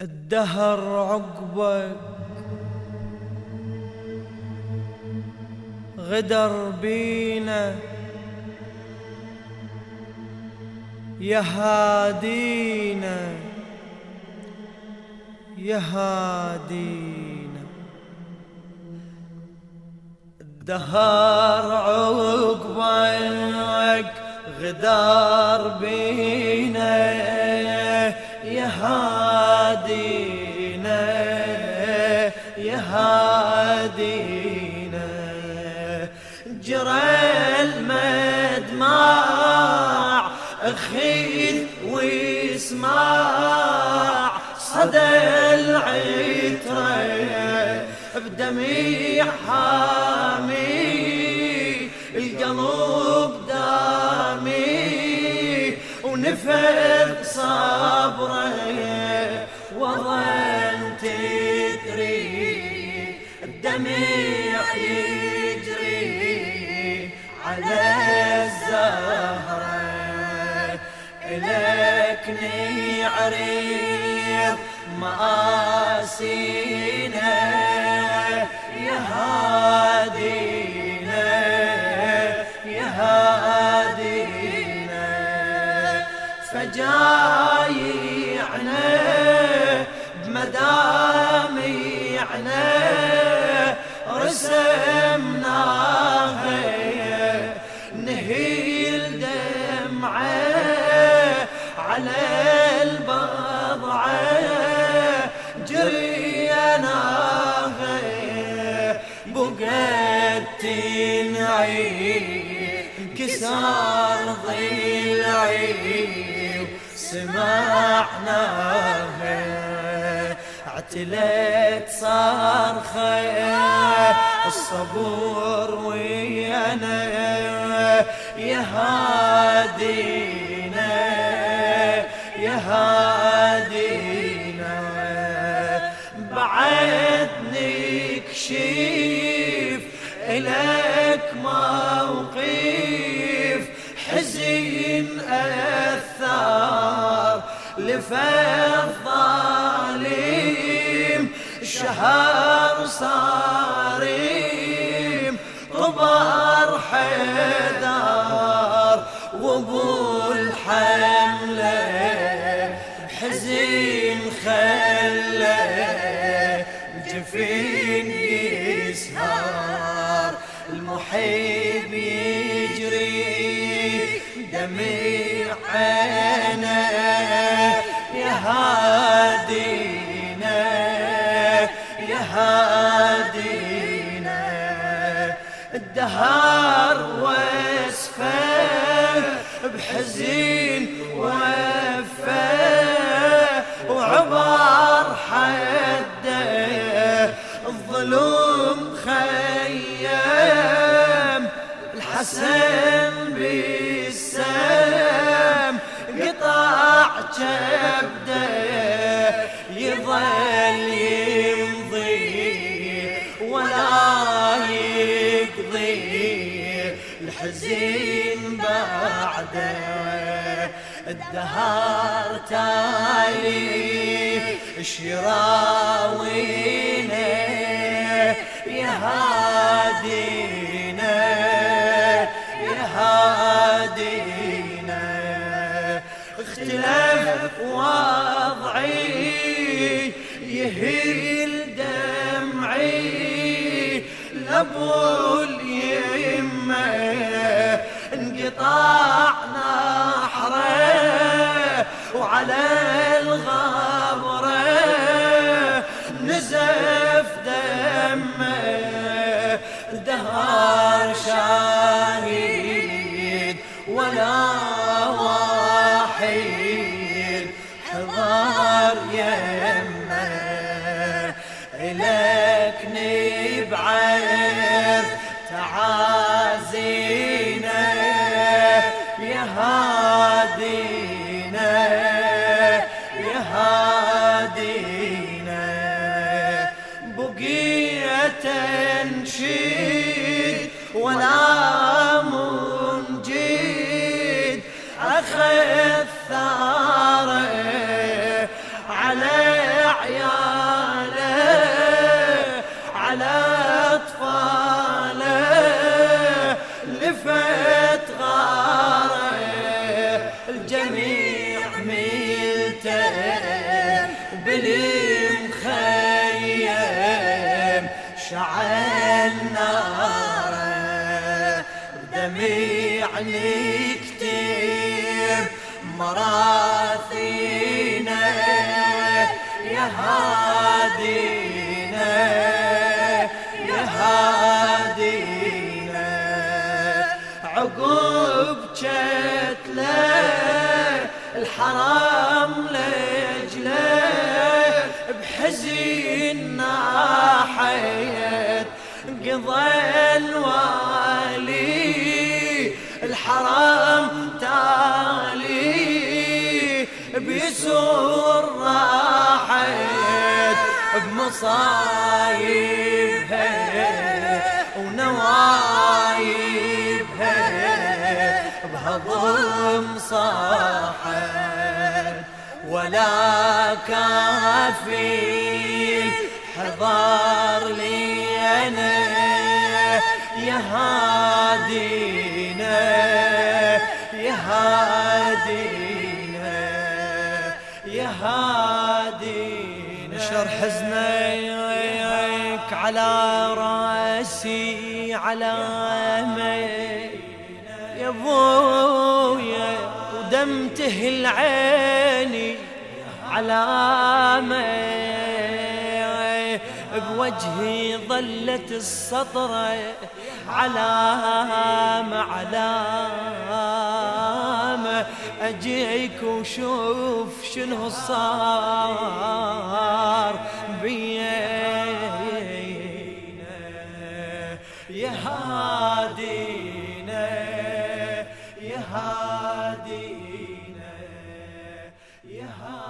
الدهر عقبك غدر بينا. يا هادينا يا هادينا. الدهر عقبك غدر بينا. اخيذ واسمع صدى العترة بدمي حامي القلب دامي ونفذ صبره نعرض مآسينا يا هادينا يا هادينا. فجايعنا بمدامعنا انكسار ضلعي. سمعناها اعتلت صرخة الصبور ويانا. يا هادينا. يا هادينا. بعد نكشف إلك موقف. أثار لفظ ظالم شهر صارم قبر حدار وابو الحمله حزين خلة الجفين يسهر المحب يجري يا هادينا يا هادينا. الدهر واسفه بحزين وفاه وعبر حده الظلم خيام الحسن بالسام كبده يظل يمضي ولا يقضي. الحزين بعده الدهر تالي شراوينا يا هادينا يا هادينا اختلف وضعي يهيل دمعي لابو اليمه انقطع نحره وعلى الغبره نزف دمه دهر شاهد ولا واحد حضر يمه إلك نبعث تعازينا يا هادينا ميلتين وبالمخيم شعل ناره بدميع نكتب مراثينا يا هادينا يا هادينا. عقب جتلة الحرام لجله بحزين ناحيت قضى الوالي الحرام تالي. بيسور راحت بمصايبها ونوايبها بهضم صاحت. ولا كافي حضار لي أنا يا هادينا يا هادينا يا هادينا. نشر حزنك على رأسي على مي يا ابويا ودم تهل عيني علامة بوجهي ظلت السطرة علامة علامة أجيك وشوف شنو صار. ها